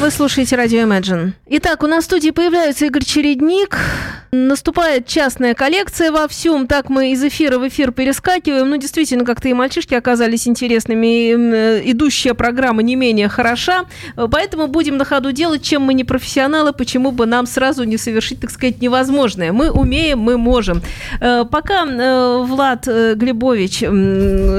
Вы слушаете радио Imagine. Итак, у нас в студии появляется Игорь Чередник. Наступает частная коллекция во всем. Так мы из эфира в эфир перескакиваем. Ну, действительно, как-то и мальчишки оказались интересными. И, э, идущая программа не менее хороша. Э, Поэтому будем на ходу делать, чем мы не профессионалы, почему бы нам сразу не совершить, так сказать, невозможное. Мы умеем, мы можем. Э, Пока Влад Глебович,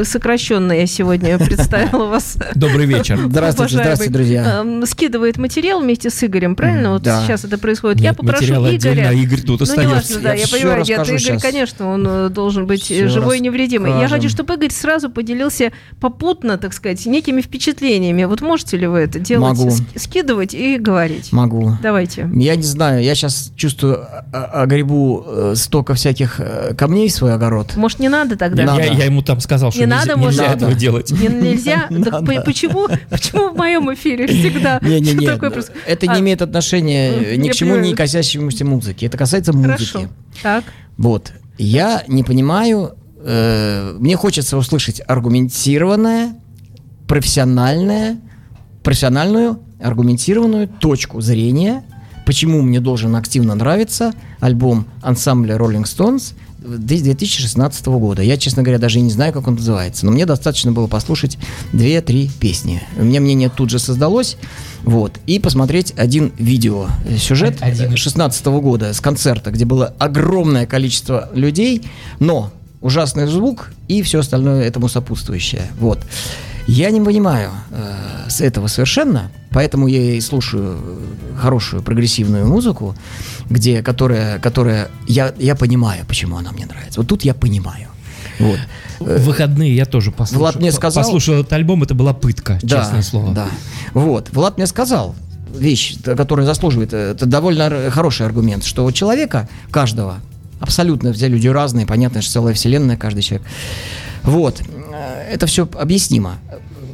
сокращенно я сегодня представила вас, Добрый вечер. Здравствуйте, здравствуйте, друзья. эм, скидывает материал вместе с Игорем, правильно? Вот сейчас это происходит. я попрошу Игоря. Игорь тут ну, остается. неважно, да, Я я, понимаю, нет, Игорь, щас. конечно, он э, должен быть э, Всё живой и невредимый. Я расскажем. хочу, чтобы Игорь сразу поделился попутно, так сказать, некими впечатлениями. Вот можете ли вы это делать? Могу. Ск- Скидывать и говорить. Могу. Давайте. Я не знаю, я сейчас чувствую, а- огребу э, столько всяких камней в свой огород. Может, не надо тогда? Надо. Я, я ему там сказал, что Не нельзя, надо, нельзя может, этого надо. делать. Не- Нельзя? Так Надо. по- почему, почему в моем эфире всегда Не-не-не, такое проис- это А, не имеет отношения э, ни я к чему, понимаю. не касающемуся музыки. Это касается Хорошо. музыки. Так. Вот. Я не понимаю, э, мне хочется услышать аргументированное, профессиональное, профессиональную, аргументированную точку зрения, почему мне должен активно нравиться альбом ансамбля Rolling Stones 2016 года. Я, честно говоря, даже и не знаю, как он называется, но мне достаточно было послушать 2-3 песни. У меня мнение тут же создалось, вот, и посмотреть один видео, э, сюжет Один. 16 года с концерта, где было огромное количество людей, но ужасный звук и все остальное этому сопутствующее. Вот. Я не понимаю э, с этого совершенно, поэтому я и слушаю э, хорошую прогрессивную музыку, где, которая, которая я, я понимаю, почему она мне нравится. Вот тут я понимаю. Вот. В выходные я тоже послушал. Влад мне сказал- Послушал этот альбом, это была пытка, честное слово. Да. Вот. Влад мне сказал вещь, т- которая заслуживает, э, это довольно хороший аргумент, что у человека, каждого, абсолютно все люди разные, понятно, что целая вселенная, каждый человек. Вот. Э, Это все объяснимо.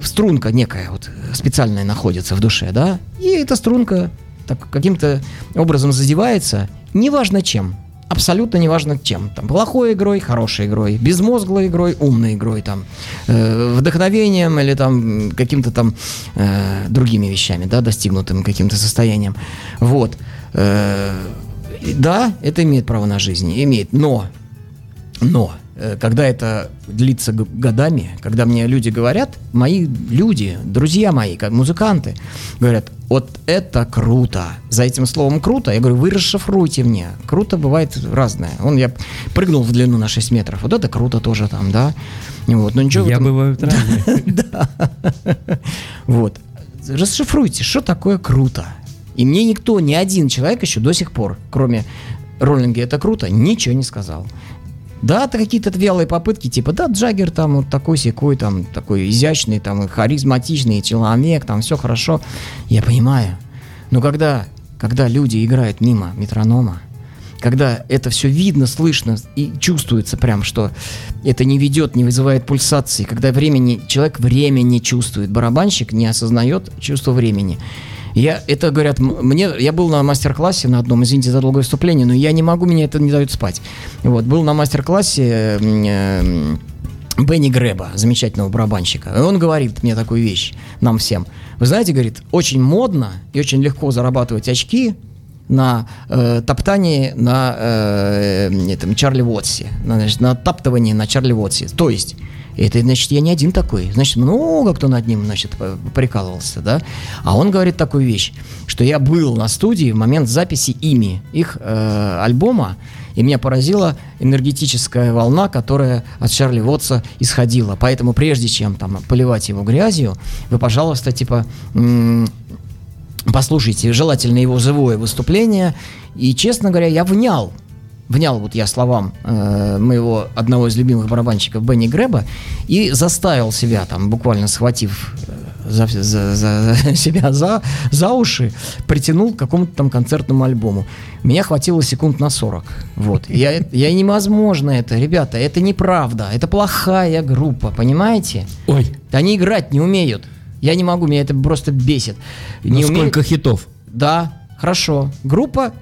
Струнка некая вот специальная находится в душе, да, и эта струнка так каким-то образом задевается, неважно чем. Абсолютно неважно чем. Там, плохой игрой, хорошей игрой, безмозглой игрой, умной игрой, там, э, вдохновением или там каким-то там э, другими вещами, да, достигнутым каким-то состоянием. Вот. Э, да, это имеет право на жизнь, имеет, но но когда это длится годами, когда мне люди говорят, мои люди, друзья мои, как музыканты, говорят, вот это круто. За этим словом круто, я говорю, вы расшифруйте мне. Круто бывает разное. Он я прыгнул в длину на 6 метров. Вот это круто тоже там, да. Вот, но ничего в Я этом- бываю разные. вот. Расшифруйте, что такое круто. И мне никто, ни один человек еще до сих пор, кроме Роллинга, это круто, ничего не сказал. Да, это какие-то вялые попытки, типа, да, Джаггер там вот такой секой, там, такой изящный, там, харизматичный человек, там, все хорошо. Я понимаю. Но когда, когда люди играют мимо метронома, когда это все видно, слышно и чувствуется прям, что это не ведет, не вызывает пульсации, когда времени, человек время не чувствует, барабанщик не осознает чувство времени. Я, это говорят, мне, я был на мастер-классе на одном, извините за долгое вступление, но я не могу, меня это не дает спать. Вот, был на мастер-классе э, Бенни Греба, замечательного барабанщика. И он говорит мне такую вещь, нам всем. Вы знаете, говорит, очень модно и очень легко зарабатывать очки на э, топтании на э, этом Чарли Уотсе, на, значит, на топтывании на Чарли Уотсе. То есть, это значит, я не один такой. Значит, много кто над ним, значит, прикалывался, да. А он говорит такую вещь, что я был на студии в момент записи ими их э, альбома, и меня поразила энергетическая волна, которая от Чарли Уотса исходила. Поэтому прежде чем там поливать его грязью, вы, пожалуйста, типа послушайте, желательно его живое выступление. И, честно говоря, я внял. Внял вот я словам э, моего одного из любимых барабанщиков Бенни Греба и заставил себя там, буквально схватив э, за, за- за- себя за, за уши, притянул к какому-то там концертному альбому. Меня хватило секунд на 40. Вот. Я, я невозможно это, ребята, это неправда. Это плохая группа, понимаете? Ой, Они играть не умеют. Я не могу, меня это просто бесит. Не умеют- сколько хитов? Да, хорошо. Группа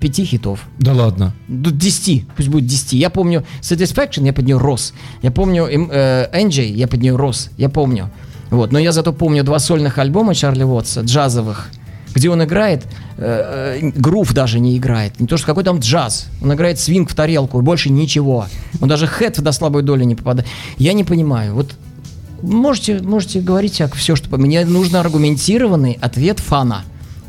пяти хитов. Да ладно. До 10, пусть будет 10. Я помню Satisfaction, я под нее рос. Я помню эм, э, NJ, я под нее рос. Я помню. Вот. Но я зато помню два сольных альбома Чарли Уотса, джазовых, где он играет, э, э, грув даже не играет. Не то, что какой там джаз. Он играет свинг в тарелку, и больше ничего. Он даже хэт до слабой доли не попадает. Я не понимаю. Вот можете, можете говорить как все, что... Мне нужен аргументированный ответ фана.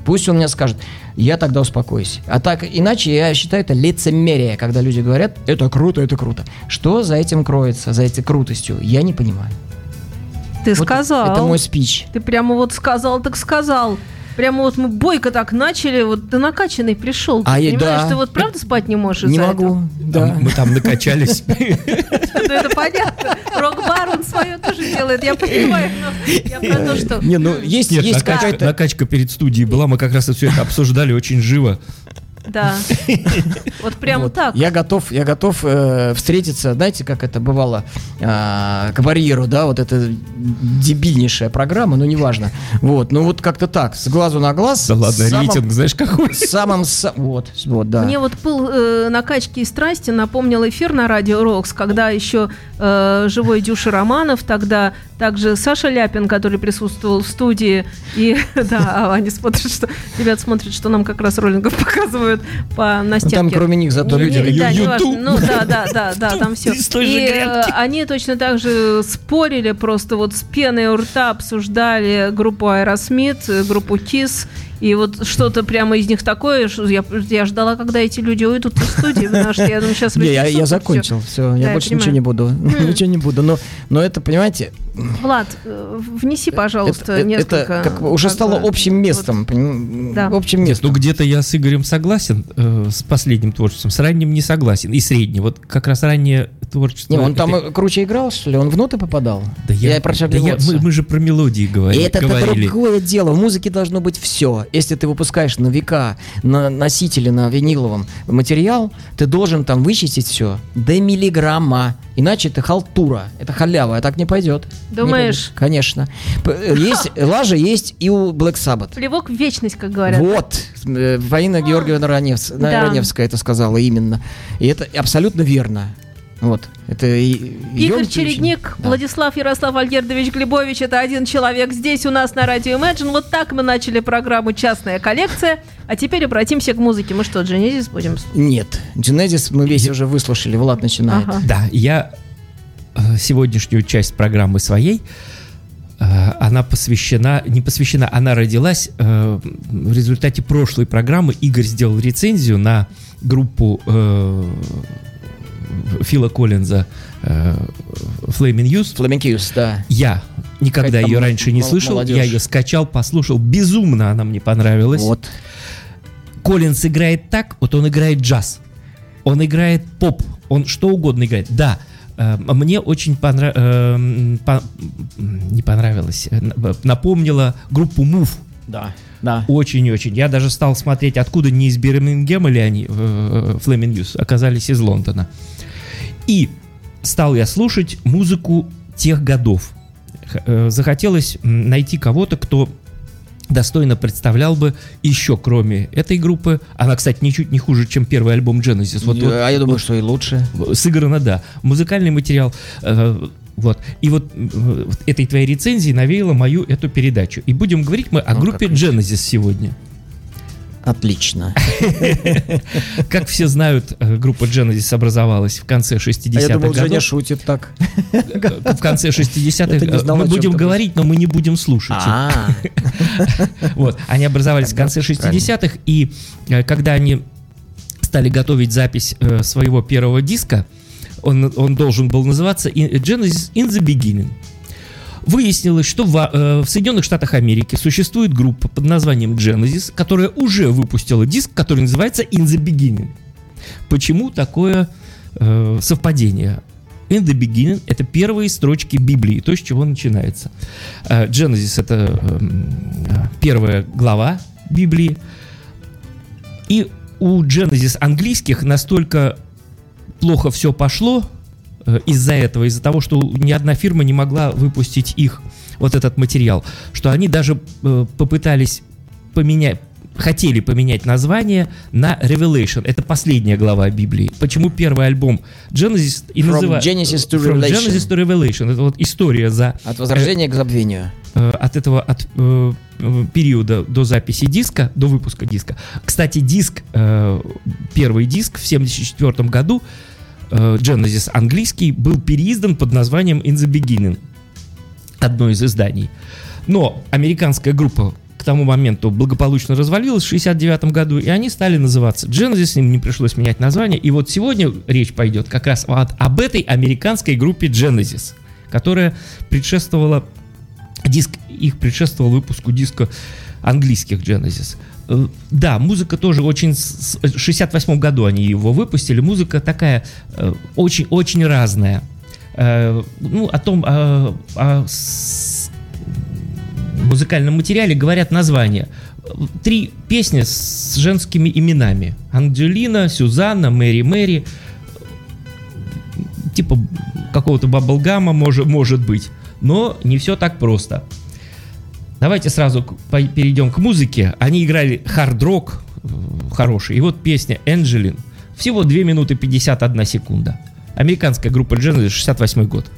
Пусть он мне скажет, я тогда успокоюсь. А так, иначе я считаю это лицемерие, когда люди говорят, это круто, это круто. Что за этим кроется, за этой крутостью, я не понимаю. Ты вот сказал. Это мой спич. Ты прямо вот сказал, так сказал. Прямо вот мы бойко так начали, вот ты накачанный пришел. А ты я, понимаешь, да. ты вот правда спать не можешь Не могу, этого? да. Мы там накачались. Понятно. Рок-бар, он свое тоже делает, я понимаю, но я про то, что... Не, ну есть, Нет, есть накачка, какая-то... накачка перед студией была, мы как раз все это обсуждали очень живо. Да. Вот прям Вот. так. Я готов, я готов э, встретиться, знаете, как это бывало э, к барьеру, да, вот эта дебильнейшая программа, ну неважно. Вот, ну вот как-то так, с глазу на глаз. Да ладно, рейтинг, знаешь, какой? с самым, са- вот, вот, да. Мне вот пыл э, накачки и страсти напомнил эфир на радио Рокс, когда еще э, живой Дюша Романов, тогда также Саша Ляпин, который присутствовал в студии, и да, а они смотрят, что ребят смотрят, что нам как раз роллингов показывают по Ну, на стенке. там кроме них зато люди... не- да, Ю- не важно. YouTube. Ну да, да, да, да, там все. Из той же И э, они точно так же спорили, просто вот с пеной у рта обсуждали группу Аэросмит, э, группу Kiss. И вот что-то прямо из них такое, что я, я ждала, когда эти люди уйдут из студии, потому что я думаю, сейчас Не, я, я закончил, все, я Да, больше я ничего не буду, ничего не буду. Но, но это, понимаете, Влад, э, внеси, пожалуйста, это, это несколько. как бы уже как стало общим местом, общим местом. ну где-то я с Игорем согласен, э, с последним творчеством, с ранним не согласен, и средним. Вот как раз раннее творчество... Не, он там это- э, круче играл, что ли? Он в ноты попадал? Да я, про да я- мы, мы же про мелодии И говорили. это говорили. другое дело. В музыке должно быть все. Если ты выпускаешь на века, на носителе, на виниловом материал, ты должен там вычистить все до миллиграмма. Иначе это халтура, это халява, а так не пойдет. Не Думаешь? пойдет. Конечно. Э, Есть, лажа есть и у Black Sabbath. Плевок в вечность, как говорят. Вот, э, Фаина Георгиевна Раневс- Да. Раневская это сказала именно. И это абсолютно верно. Вот, это и- Игорь. Чередник, Да. Владислав Ярослав Альгердович Глебович, это один человек здесь у нас на радио Imagine. Вот так мы начали программу «Частная коллекция». А теперь обратимся к музыке. Мы что, Дженезис будем? слушать? Нет, Genesis мы весь уже выслушали, Влад начинает. Ага. Да, я э, сегодняшнюю часть программы своей, э, она посвящена, не посвящена, она родилась э, в результате прошлой программы. Игорь сделал рецензию на группу э, Фила Коллинза э, Flaming Youth. Фламенкиус, да. Я никогда ее раньше не слышал. молодежь. Я ее скачал, послушал. Безумно она мне понравилась. Вот. Коллинз играет так, вот он играет джаз, он играет поп, он что угодно играет. Да, э, мне очень понра- э, по- не понравилось, на- напомнила группу Move. Да, да. Очень-очень. Я даже стал смотреть, откуда не из Бирмингема ли они, э, Flaming Youth, оказались из Лондона. И стал я слушать музыку тех годов. Э, Захотелось найти кого-то, кто достойно представлял бы еще, кроме этой группы. Она, кстати, ничуть не хуже, чем первый альбом Genesis. Вот, вот- а я думаю, что и лучше. сыграно, да. Музыкальный материал. э, вот. И вот э, вот этой твоей рецензии навеяла мою эту передачу. И будем говорить мы о Ну, группе Genesis сегодня. Отлично. Как все знают, э, группа Genesis образовалась в конце А 60-х я думал, Женя годов. шутит так. В конце 60-х Я-то не э, знал, мы будем говорить, но мы не будем слушать. А, Вот. Они образовались в конце правильно. 60-х, и э, когда они стали готовить запись э, своего первого диска, он, он должен был называться Genesis in the Beginning. Выяснилось, что в, э, в Соединенных Штатах Америки существует группа под названием Genesis, которая уже выпустила диск, который называется In the Beginning. Почему такое э, совпадение? In the Beginning — это первые строчки Библии, то, с чего начинается. Э, Genesis — это эм, э, первая глава Библии. И у Genesis английских настолько плохо все пошло из-за этого, из-за того, что ни одна фирма не могла выпустить их вот этот материал, что они даже э, попытались поменять хотели поменять название на Revelation. Это последняя глава Библии. Почему первый альбом Genesis и называется... Genesis to From Revelation. Genesis to Revelation. Это вот история за... От возрождения к забвению. э, от этого от э, э, периода до записи диска, до выпуска диска. Кстати, диск, э, первый диск в 1974 году, э, Genesis английский, был переиздан под названием In the Beginning. Одно из изданий. Но американская группа к тому моменту благополучно развалилась в 69 году, и они стали называться Genesis, им не пришлось менять название. И вот сегодня речь пойдет как раз от- об этой американской группе Genesis, которая предшествовала диск, их предшествовал выпуску диска английских Genesis. Э, Да, музыка тоже очень... с- В 68 году они его выпустили. Музыка такая очень-очень разная. Э, Ну, о том, о- о музыкальном материале говорят названия. Три песни с женскими именами. Анджелина, Сюзанна, Мэри Мэри. Типа какого-то баблгама может, может быть. Но не все так просто. Давайте сразу перейдем к музыке. Они играли хард-рок хороший. И вот песня «Энджелин». Всего 2 минуты 51 секунда. Американская группа Genesis, 68 год.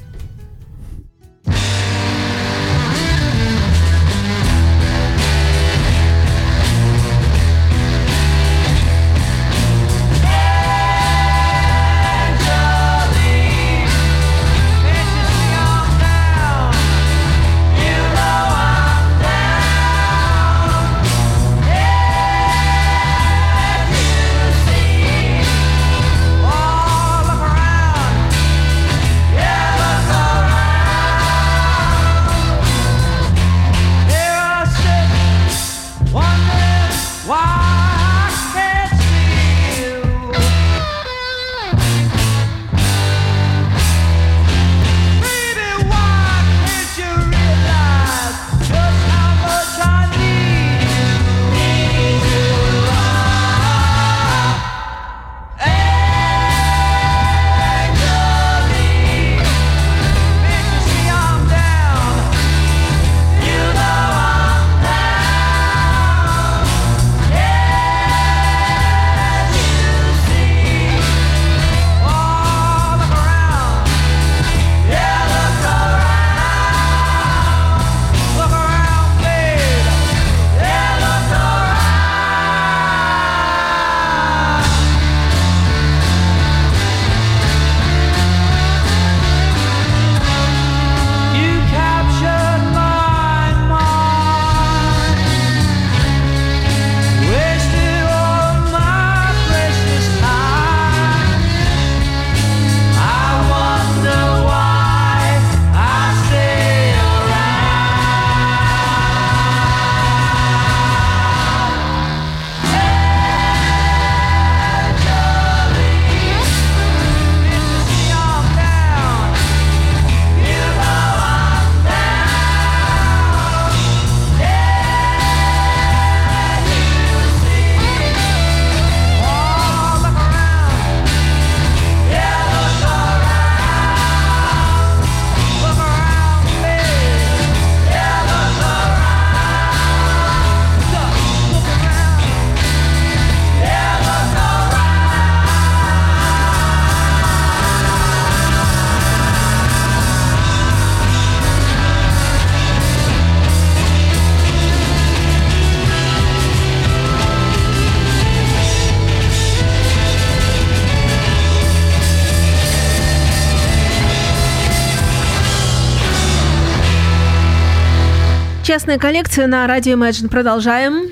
Частная коллекция на радио Imagine. Продолжаем.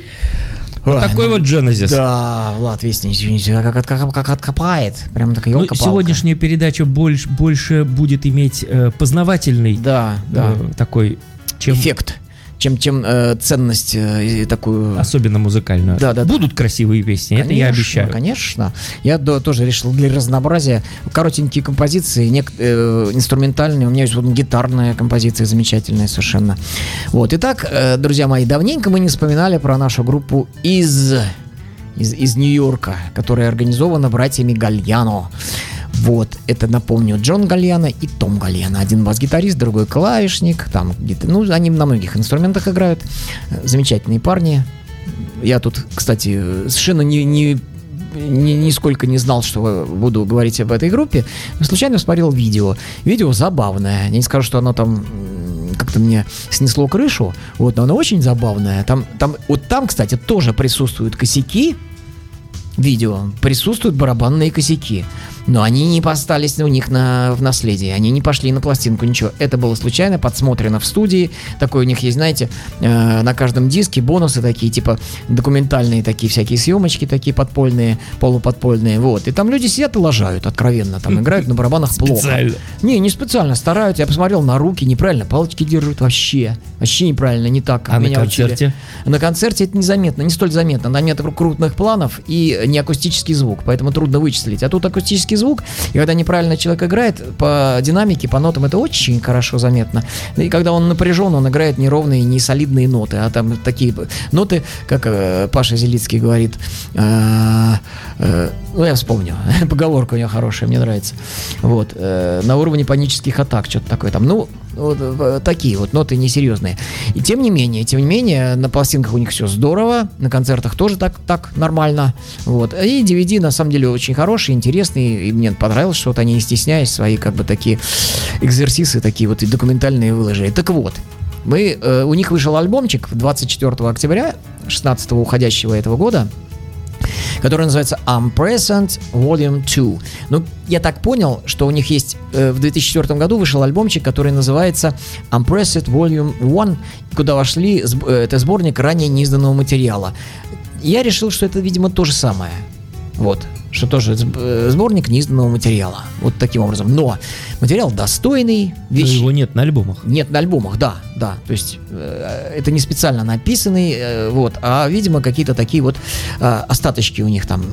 Вот такой вот Genesis. Да, Влад, весь извините, как, как, как, как откопает. Прям так Ну, елка сегодняшняя передача больше, больше будет иметь э, познавательный Да, да. э, такой, чем Эффект. Чем, чем э, ценность э, такую... особенно музыкальную. Да, да, да. Будут красивые песни, это я Конечно, обещаю. Конечно. Я да, тоже решил для разнообразия коротенькие композиции, нек- э, инструментальные. У меня есть вот гитарная композиция замечательная совершенно. Вот. Итак, э, друзья мои, давненько мы не вспоминали про нашу группу из из, из Нью-Йорка, которая организована братьями Гальяно. Вот, это, напомню, Джон Гальяно и Том Гальяно. Один бас-гитарист, другой клавишник. Там где-то, ну, они на многих инструментах играют. Замечательные парни. Я тут, кстати, совершенно не, не ни- нисколько не знал, что буду говорить об этой группе. Случайно смотрел видео. Видео забавное. Я не скажу, что оно там как-то мне снесло крышу, вот, но оно очень забавное. Там, там, вот там, кстати, тоже присутствуют косяки, видео присутствуют барабанные косяки. Но они не остались у них на, в наследие. Они не пошли на пластинку, ничего. Это было случайно подсмотрено в студии. Такой у них есть, знаете, э, на каждом диске бонусы такие, типа документальные такие всякие съемочки такие подпольные, полуподпольные. Вот. И там люди сидят и лажают откровенно. Там играют на барабанах плохо. Специально. Не, не специально, стараются. Я посмотрел на руки, неправильно, палочки держат вообще. Вообще неправильно, не так, А на учили. концерте? На концерте это незаметно, не столь заметно. Там нет кру- крупных планов и не акустический звук, поэтому трудно вычислить. А тут акустический звук, и когда неправильно человек играет, по динамике, по нотам это очень хорошо заметно. И когда он напряжен, он играет неровные, не солидные ноты, а там такие ноты, как э, Паша Зелицкий говорит, э, э, ну я вспомню, поговорка у него хорошая, мне нравится. Вот, э, на уровне панических атак, что-то такое там. Ну, вот, э, такие вот ноты несерьезные. И тем не менее, тем не менее, на пластинках у них все здорово, на концертах тоже так, так нормально. Вот. И DVD на самом деле очень хороший, интересный, и мне понравилось, что вот они не стесняясь свои как бы такие экзерсисы, такие вот и документальные выложили. Так вот, мы, э, у них вышел альбомчик 24 октября 16 уходящего этого года, который называется Unpresent Volume 2. Ну, я так понял, что у них есть э, в 2004 году вышел альбомчик, который называется Unpressed Volume 1, куда вошли э, это сборник ранее неизданного материала. Я решил, что это, видимо, то же самое. Вот. Что тоже э, сборник неизданного материала. Вот таким образом. Но материал достойный, Но вещь его нет на альбомах. нет, на альбомах, да, да. То есть э, это не специально написанный, э, вот, а, видимо, какие-то такие вот э, остаточки у них там,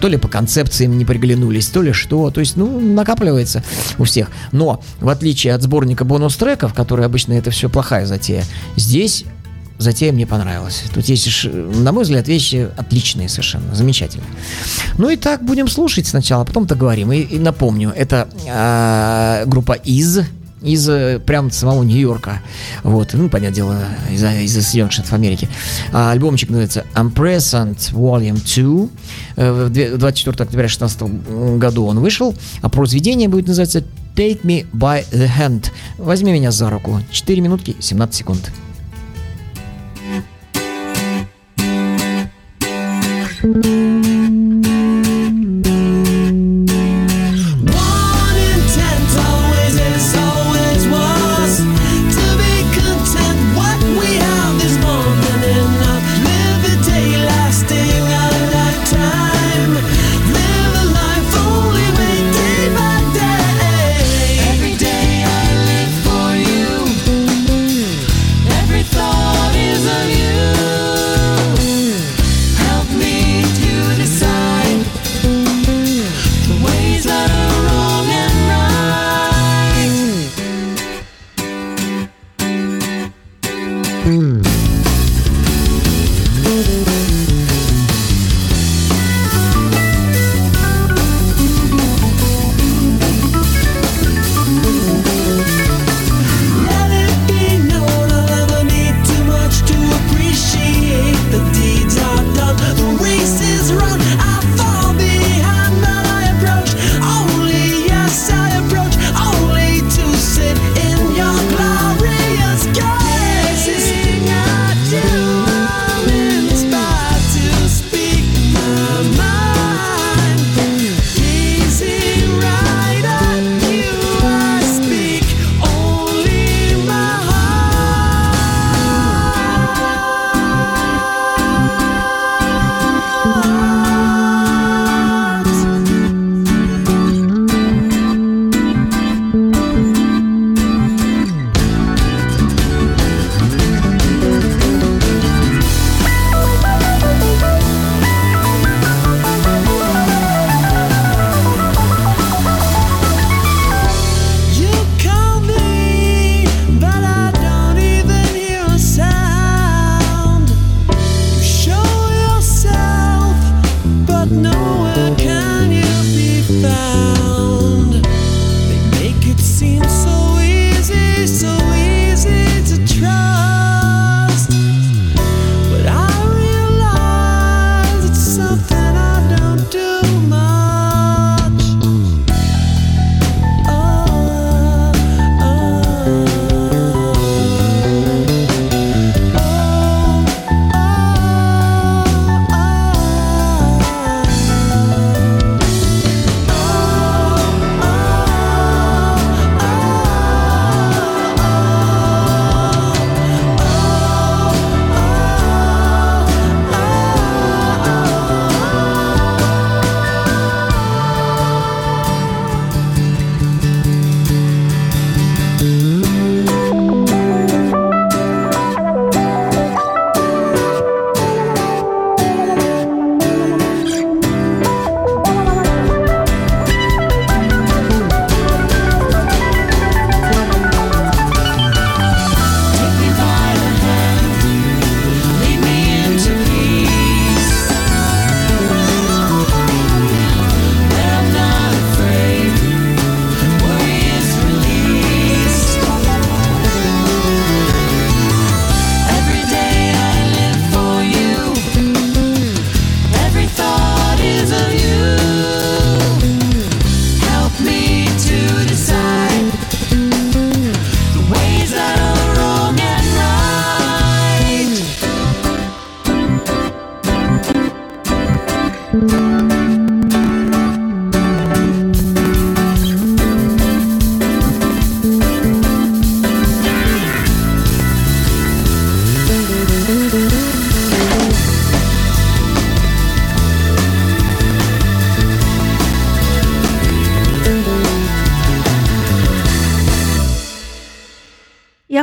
то ли по концепциям не приглянулись, то ли что. То есть, ну, накапливается у всех. Но, в отличие от сборника бонус-треков, которые обычно это все плохая затея, здесь затея мне понравилась. Тут есть, на мой взгляд, вещи отличные совершенно, замечательные. Ну и так будем слушать сначала, а потом договорим. И, и напомню, это а, группа из из э, прям самого Нью-Йорка. Вот, ну, понятное дело, из, из Соединенных Штатов Америки. А, альбомчик называется Unpresent Volume 2. Э, в две- 24 октября 2016 году он вышел. А произведение будет называться Take Me By The Hand. Возьми меня за руку. 4 минутки 17 секунд. thank you.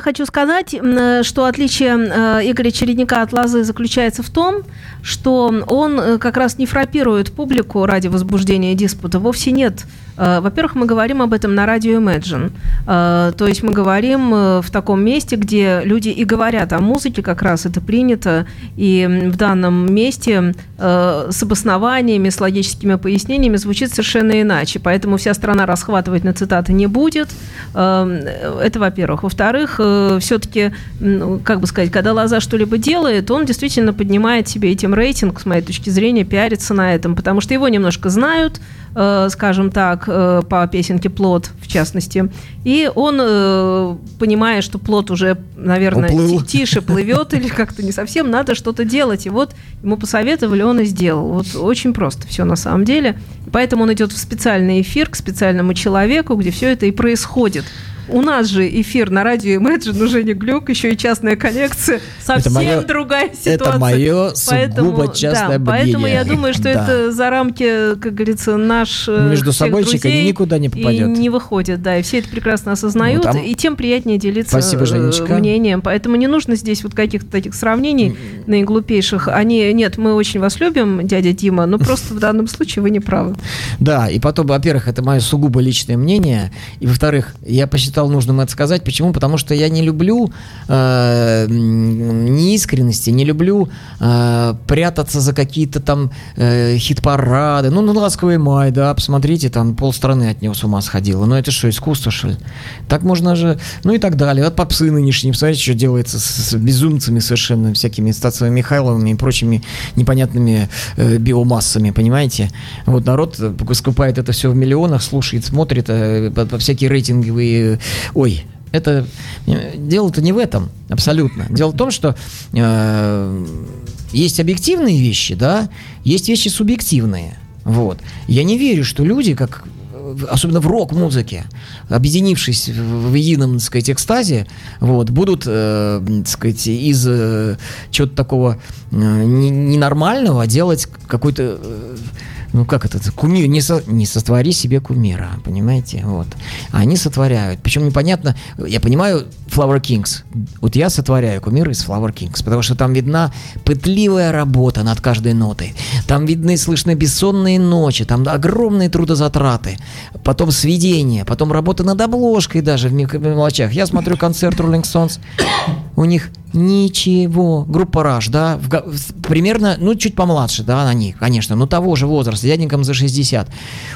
Хочу сказать, м, что отличие э, Игоря Чередника от Лозы заключается в том, что он э, как раз не фрапирует публику ради возбуждения диспута. Вовсе нет. Э, Во-первых, мы говорим об этом на радио Imagine. Э, То есть мы говорим э, в таком месте, где люди и говорят о музыке, как раз это принято. И в данном месте э, с обоснованиями, с логическими пояснениями звучит совершенно иначе. Поэтому вся страна расхватывать на цитаты не будет. Э, Это во-первых. Во-вторых, все-таки, как бы сказать, когда Лоза что-либо делает, он действительно поднимает себе этим рейтинг, с моей точки зрения, пиарится на этом, потому что его немножко знают, э, скажем так, э, по песенке «Плод», в частности. И он, э, понимая, что плод уже, наверное, Уплыл. ти- тише плывет или как-то не совсем, надо что-то делать. И вот ему посоветовали, он и сделал. Вот очень просто все на самом деле. Поэтому он идет в специальный эфир к специальному человеку, где все это и происходит. У нас же эфир на радио Imagine, уже не глюк, еще и частная коллекция. Совсем моё- другая это ситуация. моё сугубо частное да, Поэтому я думаю, что Да. это за рамки, как говорится, наш э, Между всех собойчика друзей никуда не попадет. И не выходит, да, и все это прекрасно осознают, Вот, а- и тем приятнее делиться Спасибо, э, Женечка. мнением. Поэтому не нужно здесь вот каких-то таких сравнений наиглупейших. Они, нет, мы очень вас любим, дядя Дима, но просто в данном случае вы не правы. Да, и потом, во-первых, это мое сугубо личное мнение, и во-вторых, я посчитал нужным это сказать. Почему? Потому что я не люблю э, неискренности, не люблю э, прятаться за какие-то там э, хит-парады. Ну, ну, ласковый май, да, посмотрите, там полстраны от него с ума сходило. Ну, это что, искусство, что ли? Так можно же, ну и так далее. Вот попсы нынешние, посмотрите, что делается с, с безумцами совершенно, всякими Стациями Михайловыми и прочими непонятными э, биомассами, понимаете? Вот народ э, скупает это все в миллионах, слушает, смотрит э, по, по всякие рейтинговые... Ой, это э, дело-то не в этом абсолютно. Дело в том, что э, есть объективные вещи, да, есть вещи субъективные. Вот. Я не верю, что люди, как э, особенно в рок-музыке, объединившись в, в едином, так сказать, экстазе, вот, будут, э, так сказать, из э, чего-то такого э, не- ненормального делать какой-то э, ну как это, кумир, не, со- не сотвори себе кумира, понимаете, вот. Они сотворяют, причем непонятно, я понимаю Flower Kings, вот я сотворяю кумира из Flower Kings, потому что там видна пытливая работа над каждой нотой, там видны, слышны бессонные ночи, там огромные трудозатраты, потом сведения, потом работа над обложкой даже в мелочах. Я смотрю концерт Rolling Stones, у них ничего. Группа Rush, да, в в- примерно, ну, чуть помладше, да, они, конечно, но того же возраста, дяденькам за 60.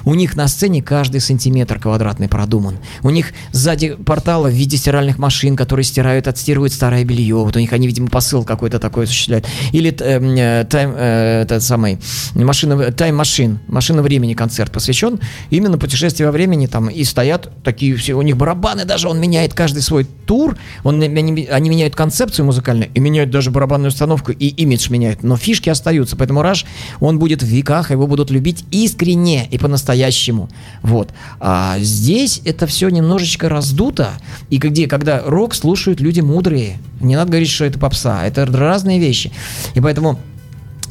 У них на сцене каждый сантиметр квадратный продуман. У них сзади портала в виде стиральных машин, которые стирают, отстирывают старое белье. Вот у них они, видимо, посыл какой-то такой осуществляют. Или эм, э, тайм, э, этот самый, машина, тайм машин, машина времени концерт посвящен именно путешествию во времени там и стоят такие все, у них барабаны даже, он меняет каждый свой тур, он, они, они меняют концепцию музыкальную и меняют даже барабанную установку и имидж меняют, но фишки остаются, поэтому Раш, он будет в веках, его будут любить искренне и по-настоящему, вот. А здесь это все немножечко раздуто, и где, когда рок слушают люди мудрые, не надо говорить, что это попса, это разные вещи, и поэтому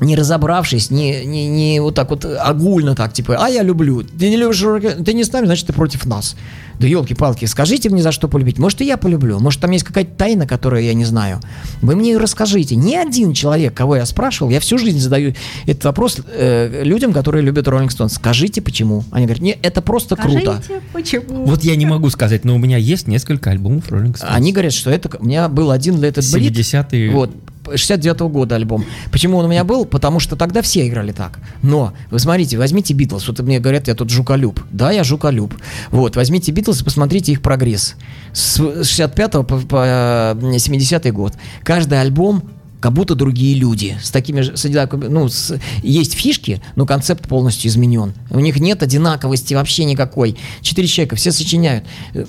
не разобравшись, не, не, не вот так вот огульно так, типа, а я люблю. Ты не любишь ты не с нами, значит, ты против нас. Да елки-палки, скажите мне, за что полюбить. Может, и я полюблю. Может, там есть какая-то тайна, которую я не знаю. Вы мне ее расскажите. Ни один человек, кого я спрашивал, я всю жизнь задаю этот вопрос э, людям, которые любят Роллинг Стоун. Скажите, почему? Они говорят, не, это просто круто. Скажите, почему? Вот я не могу сказать, но у меня есть несколько альбомов Rolling Stones. Они говорят, что это... У меня был один It Bleed. 70-е. Вот. 69 года альбом. Почему он у меня был? Потому что тогда все играли так. Но, вы смотрите, возьмите Битлз. Вот мне говорят, я тут жуколюб. Да, я жуколюб. Вот, возьмите Битлз и посмотрите их прогресс. С 65 по, по 70 год. Каждый альбом как будто другие люди, с такими же, с одинаковыми- ну, с- есть фишки, но концепт полностью изменен. У них нет одинаковости вообще никакой. Четыре человека, все сочиняют. Э,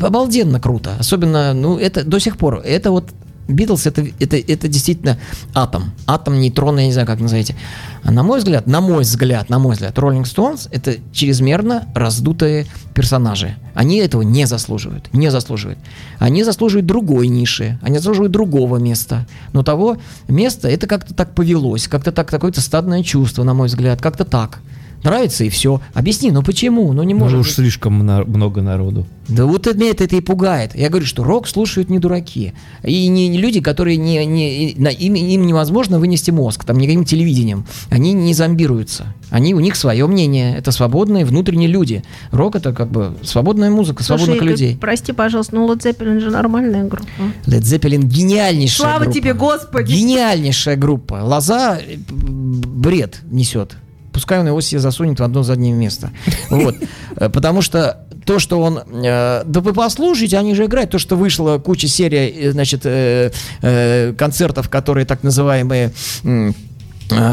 Обалденно круто. Особенно, ну, это до сих пор, это вот Битлз это, это, это действительно атом. Атом, нейтрон, я не знаю, как назовете. А на мой взгляд, на мой взгляд, на мой взгляд, Rolling Stones это чрезмерно раздутые персонажи. Они этого не заслуживают. Не заслуживают. Они заслуживают другой ниши. Они заслуживают другого места. Но того места, это как-то так повелось. Как-то так, какое-то стадное чувство, на мой взгляд. Как-то так. Нравится и все. Объясни, ну почему? Ну не Ну, может уж быть. слишком много народу. Да вот меня это, это и пугает. Я говорю, что рок слушают не дураки. И не, не люди, которые не, не, на- им, им невозможно вынести мозг, там, никаким телевидением. Они не зомбируются. Они, у них свое мнение. Это свободные внутренние люди. Рок это как бы свободная музыка, свободных Слушай, людей. Игорь, прости, пожалуйста, ну Led Zeppelin же нормальная группа. Led Zeppelin гениальнейшая Слава группа. тебе, Господи! Гениальнейшая группа. Лоза э, бред несет. Пускай он его себе засунет в одно заднее место. Вот. Э, Потому что то, что он... э, да вы послушайте, они же играют. То, что вышла куча серия, э, значит, э, э, концертов, которые так называемые... э,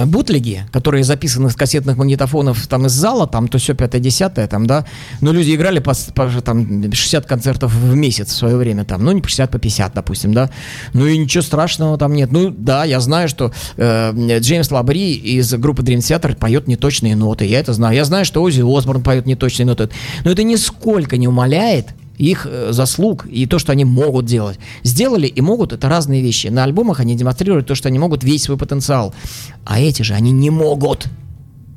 бутлеги, которые записаны с кассетных магнитофонов там из зала, там то все пятое, десятое, там, да, но люди играли по, по там 60 концертов в месяц в свое время, там, ну не по 60, по 50, допустим, да, ну и ничего страшного там нет, ну да, я знаю, что э, Джеймс Лабри из группы Dream Theater поет неточные ноты, я это знаю, я знаю, что Оззи Осборн поет неточные ноты, но это нисколько не умаляет их э, заслуг и то, что они могут делать. Сделали и могут, это разные вещи. На альбомах они демонстрируют то, что они могут, весь свой потенциал. А эти же, они не могут.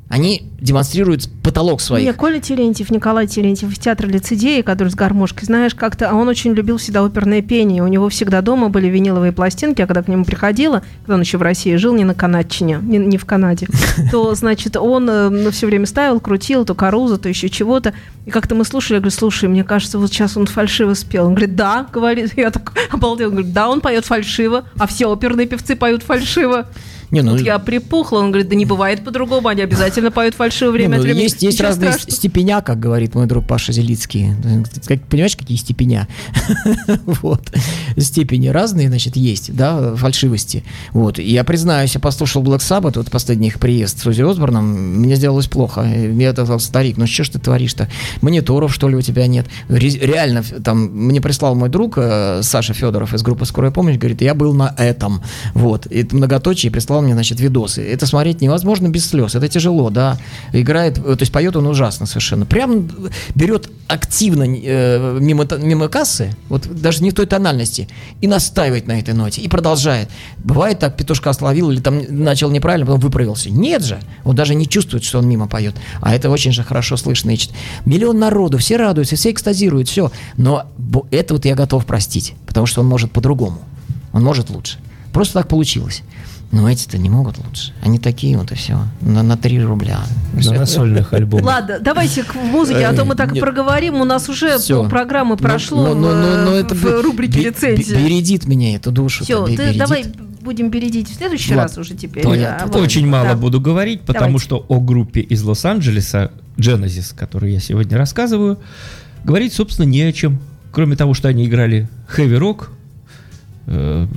Они демонстрируют потолок своих. Не, Коля Терентьев, Николай Терентьев в театре лицедеи, который с гармошкой, знаешь, как-то, а он очень любил всегда оперное пение. У него всегда дома были виниловые пластинки, а когда к нему приходила, когда он еще в России жил, не на Канадчине, не, не в Канаде, то, значит, он все время ставил, крутил, то Каруза, то еще чего-то. И как-то мы слушали, я говорю, слушай, мне кажется, вот сейчас он фальшиво спел. Он говорит, да, говорит, я так обалдел, он говорит, да, он поет фальшиво, а все оперные певцы поют фальшиво. Не, ну, Вот я припухла, он говорит, да не бывает по-другому, они обязательно поют фальшиво не, время ну, от времени. есть, есть Ничего разные страшного. степеня, как говорит мой друг Паша Зелицкий. Как- Понимаешь, какие степеня? Вот. Степени разные, значит, есть, да, фальшивости. Вот. И Я признаюсь, я послушал Black Sabbath, вот последний их приезд с Узи Осборном, мне сделалось плохо. И Я сказал, старик, ну что ж ты творишь-то? Мониторов, что ли, у тебя нет? Ре- Реально, там, мне прислал мой друг э, Саша Федоров из группы «Скорая помощь», говорит, я был на этом. Вот. И это многоточие прислал мне, значит, видосы. Это смотреть невозможно без слез. Это тяжело, да. Играет, э, то есть поет он ужасно совершенно. Прям берет активно э, мимо, мимо кассы, вот даже не в той тональности, и настаивает на этой ноте, и продолжает. Бывает так, петушка словил или там начал неправильно, потом выправился. Нет же, он даже не чувствует, что он мимо поет. А это очень же хорошо слышно. И Миллион народу, все радуются, все экстазируют, все. Но это вот я готов простить, потому что он может по-другому. Он может лучше. Просто так получилось. Но эти-то не могут лучше. Они такие вот и все. На, на 3 рубля. Да, на сольных альбомах. Ладно, давайте к музыке, а то мы так и Нет. проговорим. У нас уже Всё. полпрограммы Ну, прошло ну, ну, ну, ну, в, это в бе- рубрике бе- Бередит меня эту душу. Все, ты давай будем бередить в следующий раз уже теперь. Понятно. А, вот, Очень мало да. буду говорить, потому Давайте. что о группе из Лос-Анджелеса, Genesis, которую я сегодня рассказываю, говорить, собственно, не о чем. Кроме того, что они играли хэви-рок э,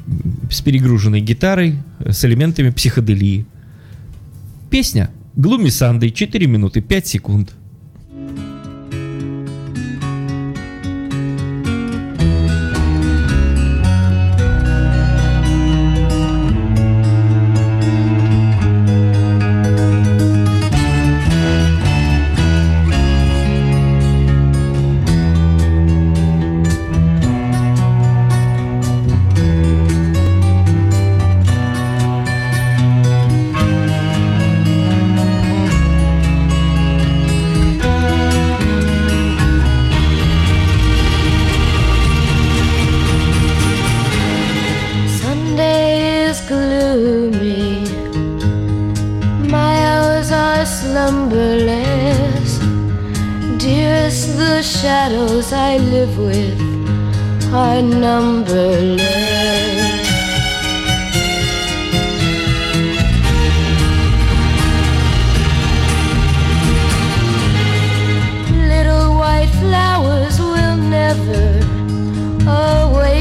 с перегруженной гитарой, э, с элементами психоделии. Песня Gloomy Sunday, 4 минуты 5 секунд. Slumberless. Dearest, the shadows I live with are numberless. Little white flowers will never awaken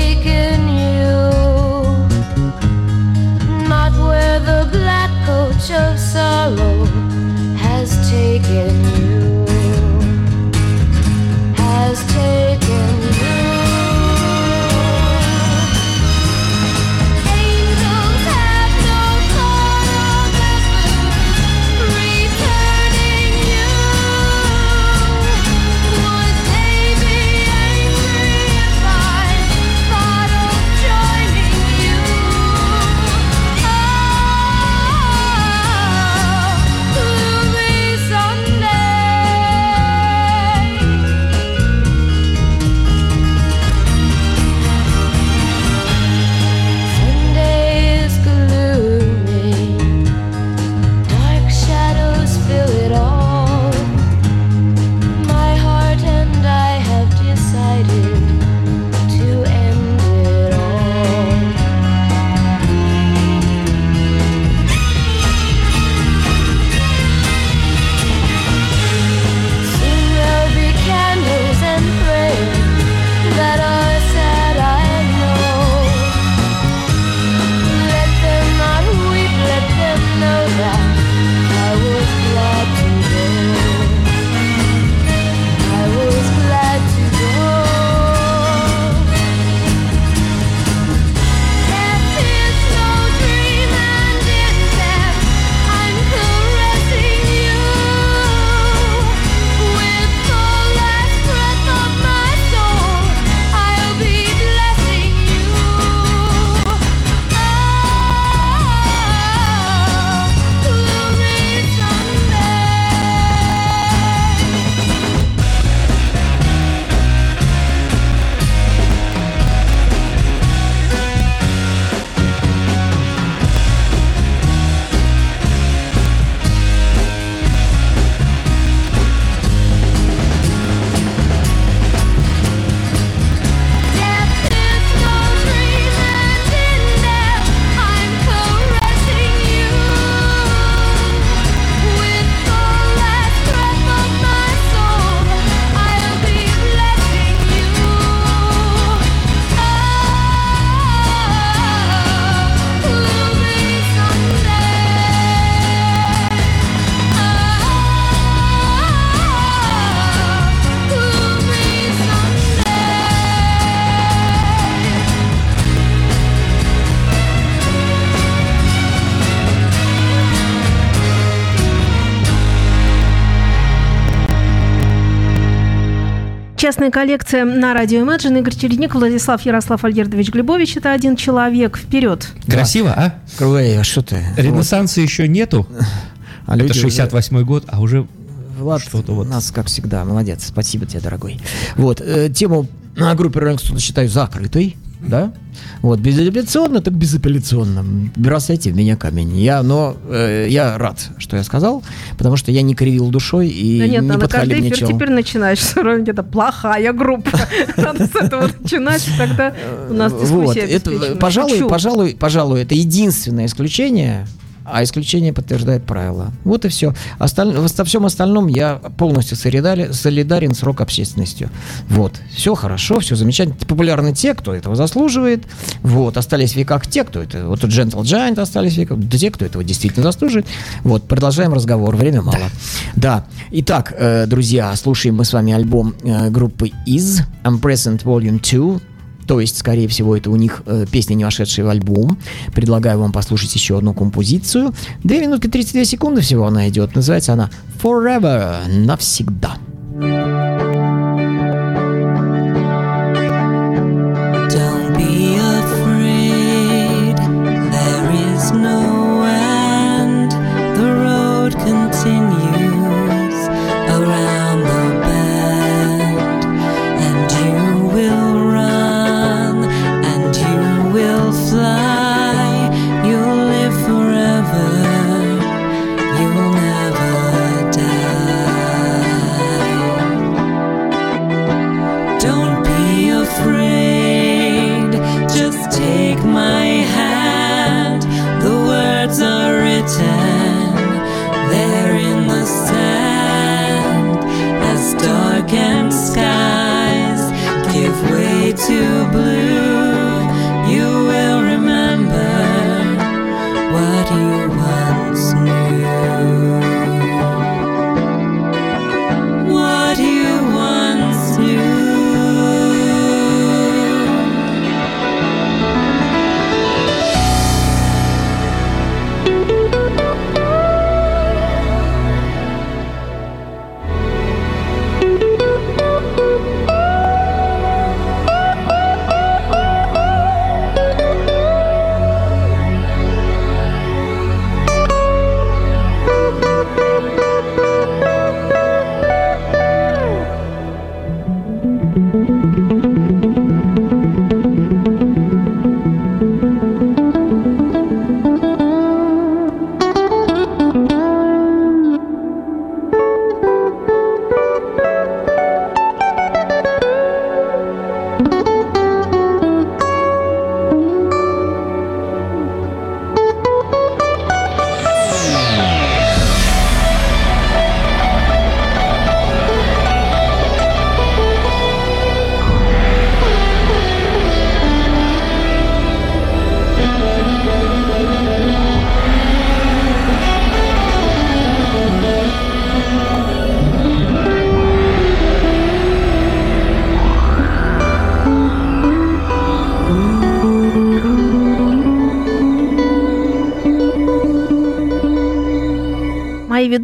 Частная коллекция на радио Imagine. Игорь Чередник, Владислав Ярослав Альгердович Глебович. Это один человек. Вперед. Красиво, а? Эй, а что ты? Ренессанса еще нету. Вот. А Это люди уже- 68 год, а уже Влад, Что-то вот. у нас, как всегда, молодец. Спасибо тебе, дорогой. Вот, э, тему на группе Rolling Stones считаю закрытой, да? Вот, безапелляционно, так безапелляционно. Бросайте в меня камень. Я, но э, я рад, что я сказал, потому что я не кривил душой и Да нет, не подхалимничал. теперь начинать, что Ронни это плохая группа. Надо с этого начинать, и тогда у нас Вот, дискуссия это, обеспечена. пожалуй, пожалуй, пожалуй, это единственное исключение, а исключение подтверждает правило. Вот и все. Осталь... Во всем остальном я полностью солидарен с рок-общественностью. Вот. Все хорошо, все замечательно. Популярны те, кто этого заслуживает. Вот. Остались в веках те, кто это... Вот Gentle Giant остались в веках. да Те, кто этого действительно заслуживает. Вот. Продолжаем разговор. Время мало. Да. Итак, э, друзья, слушаем мы с вами альбом э, группы Is Unpresent Volume 2 то есть, скорее всего, это у них э, песня, не вошедшая в альбом. Предлагаю вам послушать еще одну композицию. 2 минутки 32 секунды всего она идет. Называется она Forever, навсегда. Don't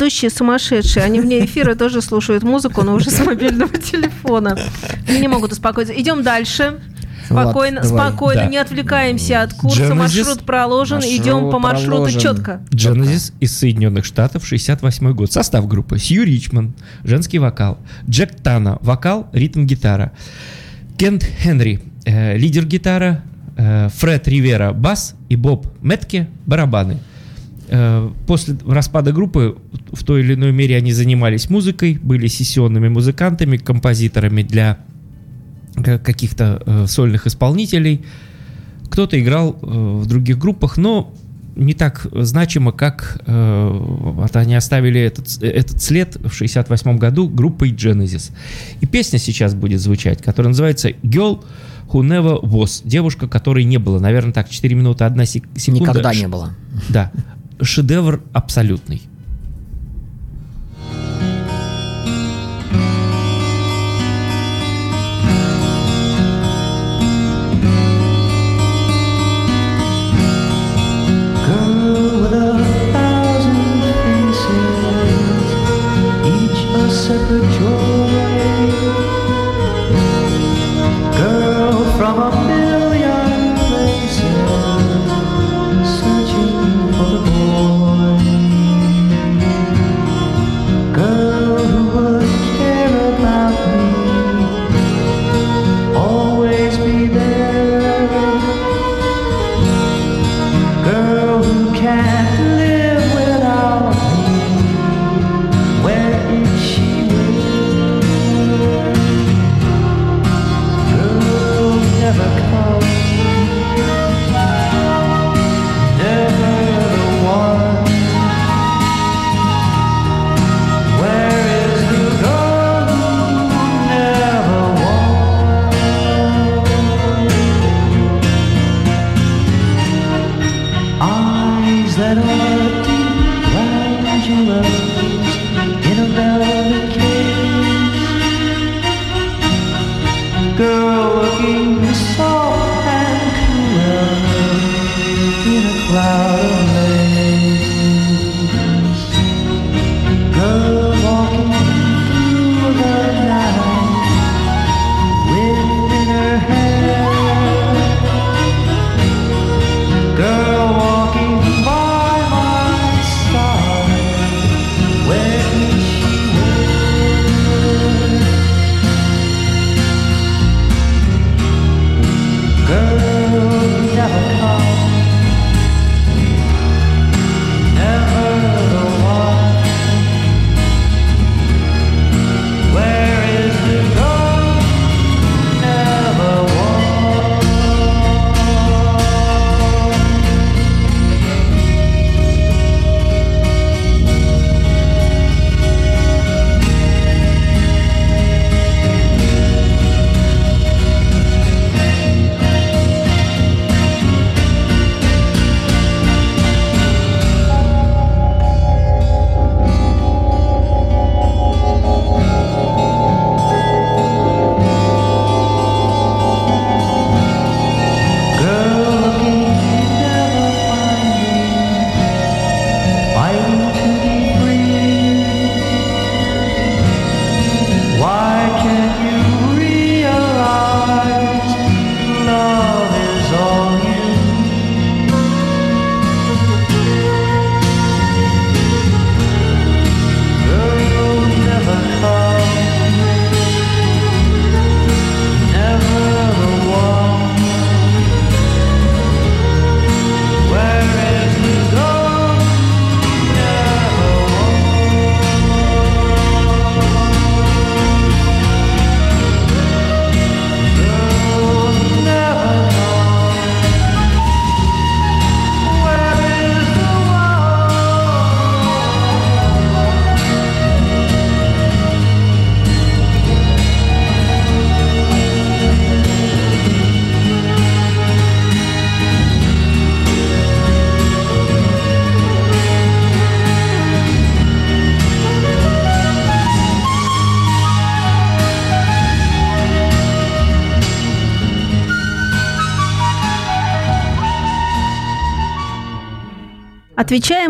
ведущие сумасшедшие. Они вне эфира тоже слушают музыку, но уже с мобильного телефона. Они не могут успокоиться. Идем дальше. Влад, Спокойно, давай. спокойно, Да. не отвлекаемся от курса. Genesis. Маршрут проложен. Маршрут Идем по маршруту проложен. четко. Genesis из Соединенных Штатов, 68 год. Состав группы. Сью Ричман, женский вокал. Джек Тана, вокал, ритм-гитара. Кент Хенри, э, лидер гитара. э, Фред Ривера, бас. И Боб Метке, барабаны. Э, После распада группы в той или иной мере они занимались музыкой, были сессионными музыкантами, композиторами для каких-то э, сольных исполнителей. Кто-то играл э, в других группах, но не так значимо, как э, вот они оставили этот, этот след в 68 году группой Genesis. И песня сейчас будет звучать, которая называется «Girl Who Never Was». Девушка, которой не было. Наверное, так, 4 минуты, 1 секунда. Никогда не было. Да. Шедевр абсолютный.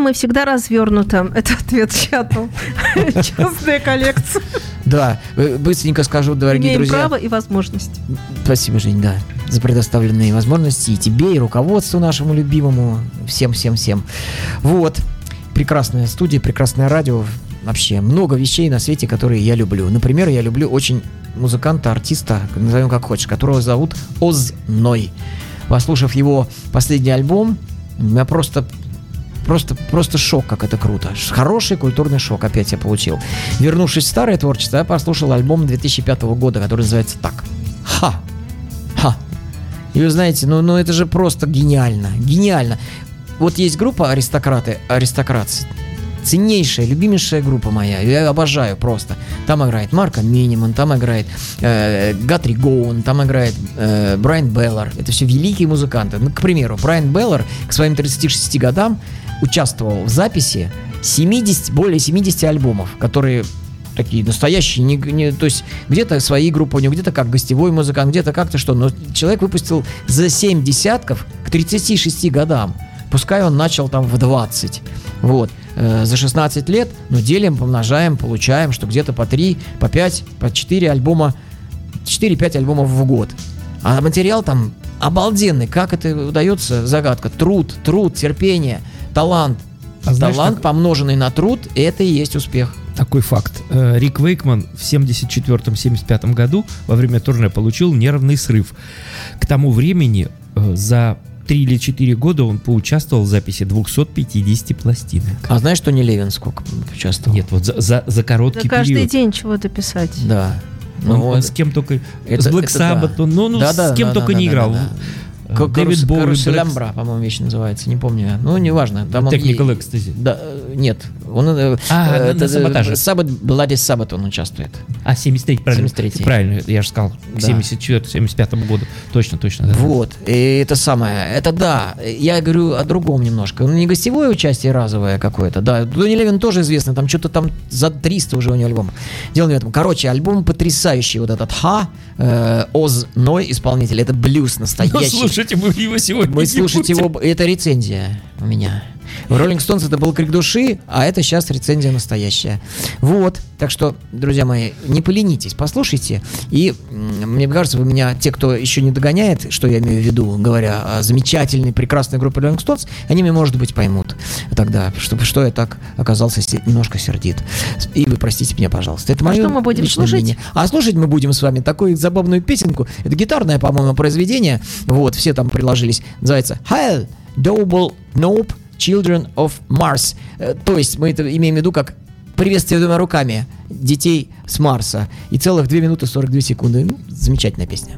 Мы всегда развернуто. Это ответ чату. Частная коллекция. Да, э, быстренько скажу, дорогие Имеем друзья. право и возможность. Спасибо, Жень, да, за предоставленные возможности и тебе, и руководству нашему любимому, всем-всем-всем. Вот, прекрасная студия, прекрасное радио, вообще много вещей на свете, которые я люблю. Например, я люблю очень музыканта, артиста, назовем как хочешь, которого зовут Озной. Послушав его последний альбом, меня просто Просто, просто шок, как это круто. Хороший культурный шок опять я получил. Вернувшись в старое творчество, я послушал альбом 2005 года, который называется так. Ха! Ха! И вы знаете, ну, ну это же просто гениально. Гениально. Вот есть группа аристократы, аристократцы. Ценнейшая, любимейшая группа моя. Я обожаю просто. Там играет Марко Миниман, там играет э, Гатри Гоун, там играет э, Брайан Беллар. Это все великие музыканты. Ну, к примеру, Брайан Беллар к своим 36 годам участвовал в записи 70, более 70 альбомов, которые такие настоящие, не, не- то есть где-то свои группы у него, где-то как гостевой музыкант, где-то как-то что, но человек выпустил за 7 десятков к 36 годам, пускай он начал там в 20, вот, Э, за 16 лет, но делим, помножаем, получаем, что где-то по 3, по 5, по 4 альбома, 4-5 альбомов в год, а материал там обалденный, как это удается, загадка, труд, труд, терпение, талант, А знаешь, талант, так- помноженный на труд, это и есть успех. Такой факт. Э, Рик Вейкман в 74-75 году во время турне получил нервный срыв. К тому времени э, за 3 или 4 года он поучаствовал в записи 250 пластинок. А знаешь, что не Левин сколько участвовал? Нет, вот за, за, за За короткий каждый период. день чего-то писать. Да. Он, Ну, он вот. с кем только... Это- с Black это да. Sabbath, он, ну, ну, Да-да, с кем да, только да, не да, играл. да, Э, Ка- Дэвид Боуи, Карусель Black- Амбра, по-моему, вещь называется, не помню. Ну, неважно. Там он Technical е- Ecstasy. Да, э, нет, он... э, А, э, на- на это, саботаже. э, Саббат, Bloody Sabbath он участвует. А, 73 правильно. 73-й. Правильно, я же сказал, к Да. 74-75 году. Точно, точно. да. Вот, и это самое, это да, я говорю о другом немножко. Ну, не гостевое участие разовое какое-то, да. Тони Левин тоже известный, там что-то там за 300 уже у него альбом. Дело не в этом. Короче, альбом потрясающий, вот этот Ха, э, Оз Ной исполнитель, это блюз Ну, настоящий. слушайте, мы его сегодня слушаете будем. его, это рецензия у меня. В Rolling Stones это был крик души, а это сейчас рецензия настоящая. Вот, так что, друзья мои, не поленитесь, послушайте. И мне кажется, вы меня, те, кто еще не догоняет, что я имею в виду, говоря о замечательной, прекрасной группе Rolling Stones, они меня, может быть, поймут тогда, что, что я так оказался немножко сердит. И вы простите меня, пожалуйста. Это А мое что мы будем слушать? мнение. А слушать мы будем с вами такую забавную песенку. Это гитарное, по-моему, произведение. Вот, все там приложились. Называется Hell, Double Nope, Children of Mars. Э, То есть мы это имеем в виду как приветствие двумя руками детей с Марса. И целых 2 минуты 42 секунды. Ну, замечательная песня.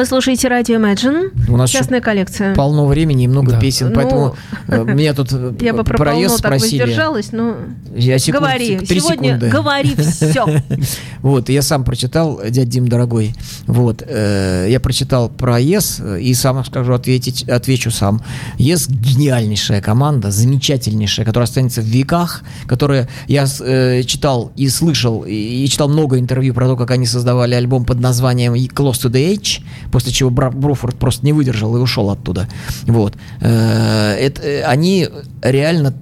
Вы слушаете радио Imagine. У нас Частная коллекция. Полно времени и много Да. песен, Ну, поэтому э, меня тут э, Я бы про проезд полно так спросили. воздержалась, но Я секунд- говори. три Сегодня секунды. говори все. Вот, я сам прочитал, дядь Дим, дорогой, вот, э, я прочитал про ЕС э, и сам скажу, ответить, отвечу сам. ЕС гениальнейшая команда, замечательнейшая, которая останется в веках, которая, я э, читал и слышал, и, и читал много интервью про то, как они создавали альбом под названием Close to the Edge, после чего Бра- Брофорд просто не выдержал и ушел оттуда. Вот. Э, это, они реально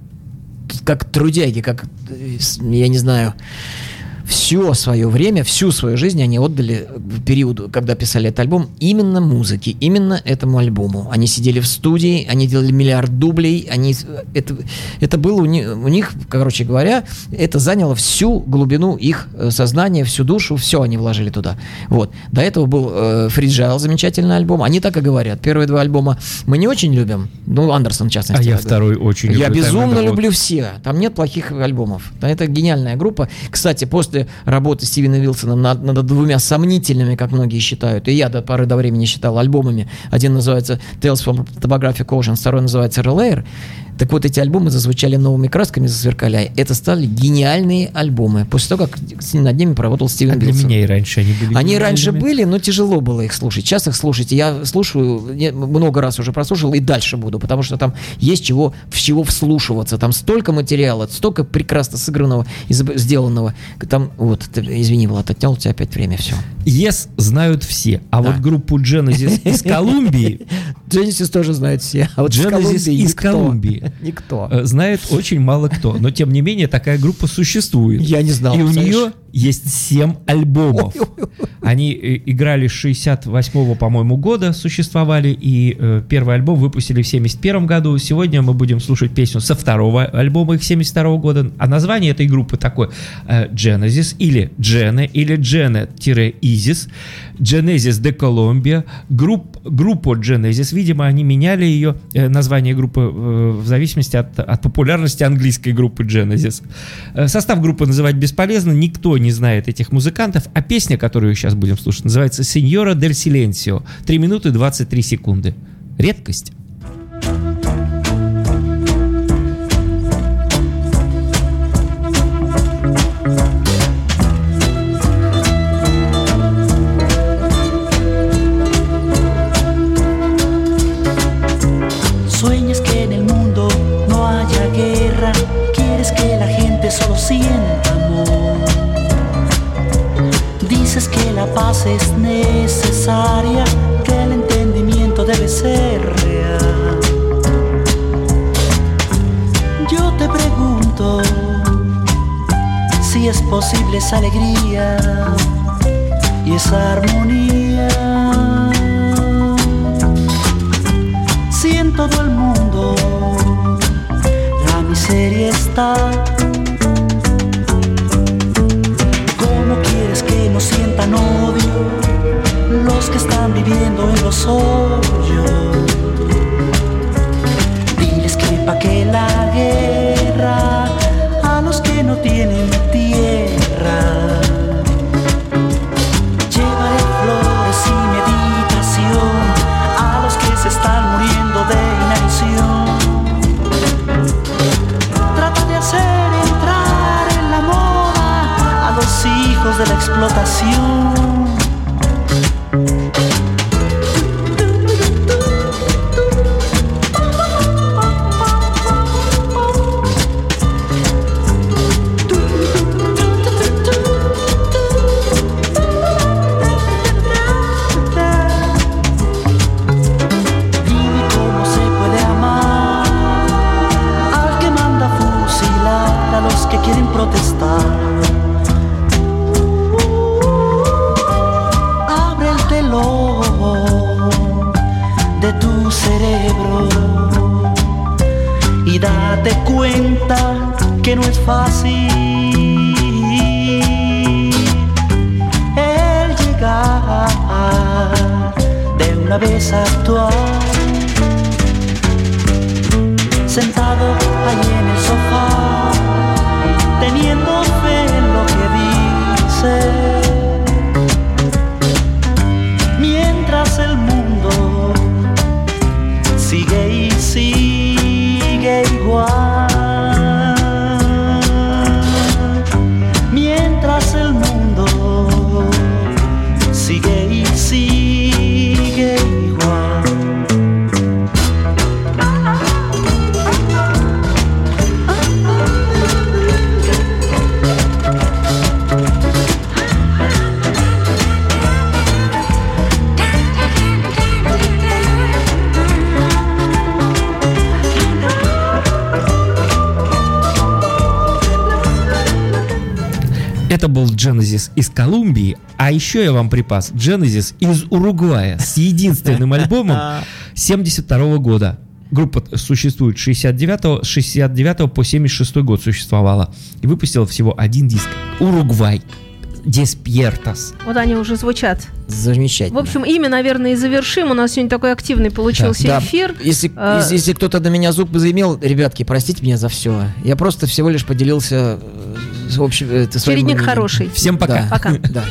как трудяги, как, э, я не знаю, все свое время, всю свою жизнь они отдали в период, когда писали этот альбом, именно музыке, именно этому альбому. Они сидели в студии, они делали миллиард дублей, они, это, это было у них, у них, короче говоря, это заняло всю глубину их э, сознания, всю душу, все они вложили туда. Вот. До этого был э, Фриджайл, замечательный альбом. Они так и говорят. Первые два альбома мы не очень любим, ну, Андерсон в частности. А я второй очень люблю. Я безумно люблю все. Там нет плохих альбомов. Это гениальная группа. Кстати, после работы Стивена Вилсона над, над двумя сомнительными, как многие считают, и я до поры до времени считал альбомами. Один называется Tales from Topographic Ocean, второй называется Relayer. Так вот, эти альбомы зазвучали новыми красками, засверкали. Это стали гениальные альбомы. После того, как над ними поработал А Стивен для Вилсон. меня и раньше они были. Они раньше были, но тяжело было их слушать. Сейчас их слушать. Я слушаю, я много раз уже прослушал и дальше буду, потому что там есть чего, в чего вслушиваться. Там столько материала, столько прекрасно сыгранного, сделанного. Там, вот, извини, Влад, отнял у тебя опять время, все. Yes знают все, а Да. вот группу Genesis из Колумбии Genesis тоже знают все, а вот Genesis из. Колумбии. Никто. э, знает очень мало кто. Но тем не менее такая группа существует. Я не знал, И у нее есть 7 альбомов. Они э, играли с 68 по-моему, года, существовали, и э, первый альбом выпустили в 71 году. Сегодня мы будем слушать песню со второго альбома их 72 года. А название этой группы такое э, Genesis или Gene или Gene-Isis. Genesis de Colombia. Групп, группу Genesis, видимо, они меняли ее, э, название группы э, в зависимости от, от популярности английской группы Genesis. Э, Состав группы называть бесполезно, никто не знает этих музыкантов, а песня, которую сейчас будем слушать, называется «Сеньора дель Силенсио». 3 минуты 23 секунды. Редкость. Es posible esa alegría y esa armonía. Si en todo el mundo la miseria está, ¿cómo quieres que no sientan odio los que están viviendo en los hoyos? Diles que pa' que la guerra no tienen tierra. Это был Genesis из Колумбии, а еще я вам припас Genesis из Уругвая с единственным альбомом 72 года. Группа существует с 69, с 69 по 76 год существовала. И выпустила всего один диск. Уругвай. Деспьертас. Вот они уже звучат. Замечательно. В общем, имя, наверное, и завершим. У нас сегодня такой активный получился Да. эфир. Если, А, если, если кто-то до меня зуб заимел, ребятки, простите меня за все. Я просто всего лишь поделился э, с общем, это, своим Чередник мнением. хороший. Всем пока. Да. Пока. Да.